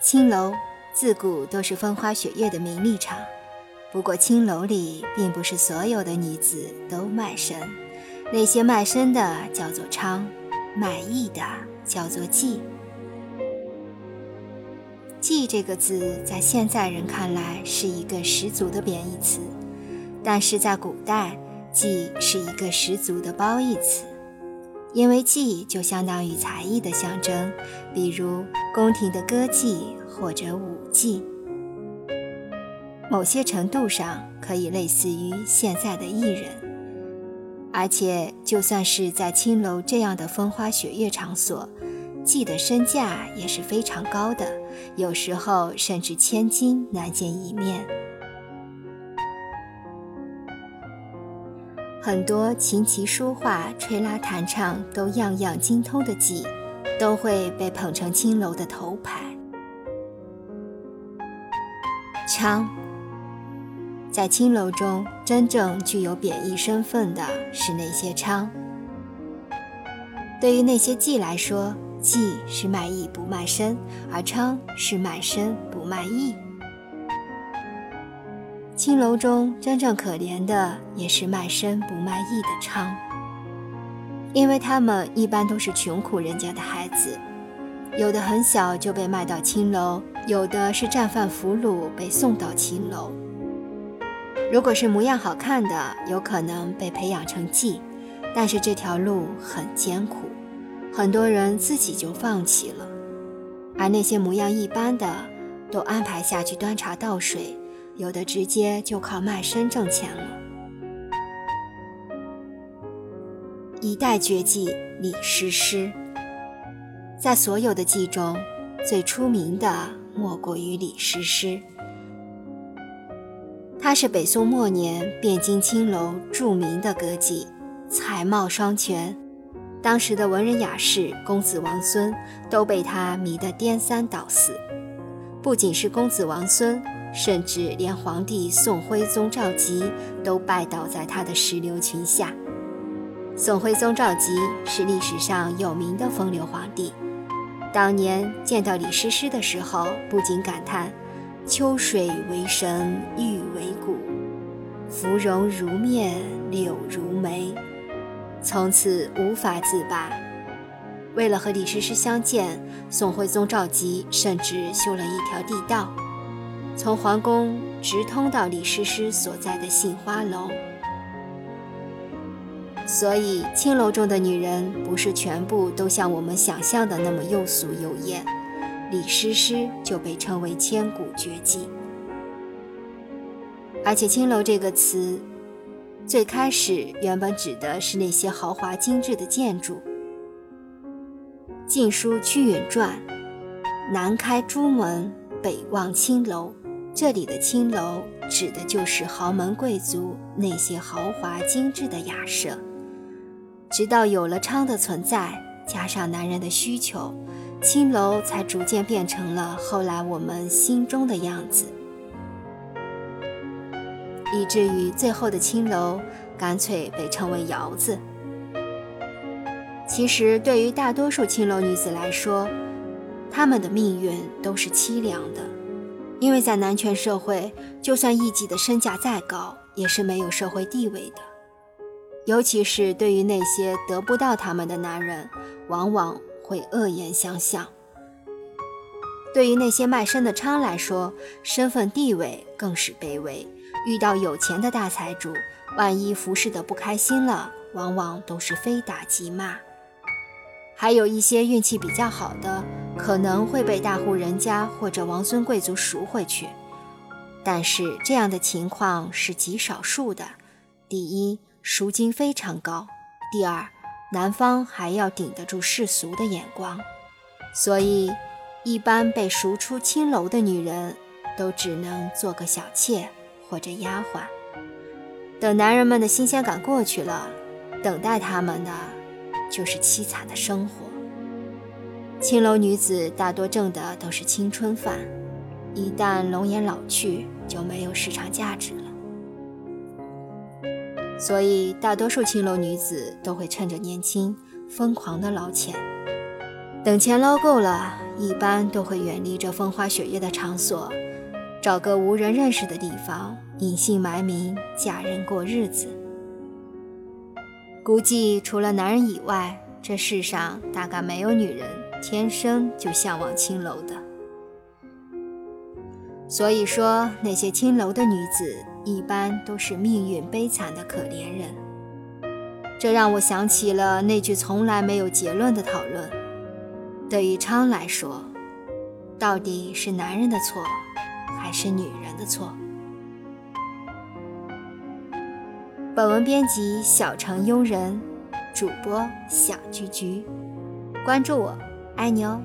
青楼自古都是风花雪月的名利场，不过青楼里并不是所有的女子都卖身，那些卖身的叫做娼，卖艺的叫做妓。妓这个字在现在人看来是一个十足的贬义词，但是在古代，妓是一个十足的褒义词。因为妓就相当于才艺的象征，比如宫廷的歌妓或者舞妓，某些程度上可以类似于现在的艺人。而且，就算是在青楼这样的风花雪月场所，妓的身价也是非常高的，有时候甚至千金难见一面。很多琴棋书画、吹拉弹唱都样样精通的妓，都会被捧成青楼的头牌。娼，在青楼中真正具有贬义身份的是那些娼。对于那些妓来说，妓是卖艺不卖身，而娼是卖身不卖艺。青楼中真正可怜的也是卖身不卖艺的娼，因为他们一般都是穷苦人家的孩子，有的很小就被卖到青楼，有的是战犯俘虏被送到青楼。如果是模样好看的，有可能被培养成妓，但是这条路很艰苦，很多人自己就放弃了。而那些模样一般的，都安排下去端茶倒水。有的直接就靠卖身挣钱了。一代绝技李师师，在所有的妓中，最出名的莫过于李师师。他是北宋末年汴京青楼著名的歌妓，才貌双全，当时的文人雅士、公子王孙都被他迷得颠三倒四。不仅是公子王孙。甚至连皇帝宋徽宗赵佶都拜倒在他的石榴裙下。宋徽宗赵佶是历史上有名的风流皇帝，当年见到李师师的时候，不禁感叹：“秋水为神，玉为骨，芙蓉如面，柳如眉。”从此无法自拔。为了和李师师相见，宋徽宗赵佶甚至修了一条地道。从皇宫直通到李师师所在的杏花楼，所以青楼中的女人不是全部都像我们想象的那么又俗又艳。李师师就被称为千古绝技。而且“青楼”这个词，最开始原本指的是那些豪华精致的建筑，《晋书·屈原传》：“南开朱门，北望青楼。”这里的青楼指的就是豪门贵族那些豪华精致的雅舍。直到有了娼的存在，加上男人的需求，青楼才逐渐变成了后来我们心中的样子，以至于最后的青楼干脆被称为窑子。其实，对于大多数青楼女子来说，她们的命运都是凄凉的。因为在男权社会，就算艺妓的身价再高，也是没有社会地位的。尤其是对于那些得不到他们的男人，往往会恶言相向。对于那些卖身的娼来说，身份地位更是卑微。遇到有钱的大财主，万一服侍的不开心了，往往都是非打即骂。还有一些运气比较好的，可能会被大户人家或者王孙贵族赎回去，但是这样的情况是极少数的。第一，赎金非常高；第二，男方还要顶得住世俗的眼光，所以一般被赎出青楼的女人，都只能做个小妾或者丫鬟。等男人们的新鲜感过去了，等待他们的。就是凄惨的生活。青楼女子大多挣的都是青春饭，一旦容颜老去，就没有市场价值了。所以，大多数青楼女子都会趁着年轻疯狂的捞钱，等钱捞够了，一般都会远离这风花雪月的场所，找个无人认识的地方，隐姓埋名，嫁人过日子。估计除了男人以外，这世上大概没有女人天生就向往青楼的。所以说，那些青楼的女子一般都是命运悲惨的可怜人。这让我想起了那句从来没有结论的讨论：对于昌来说，到底是男人的错，还是女人的错？本文编辑：小城庸人，主播：小菊菊，关注我，爱你哦。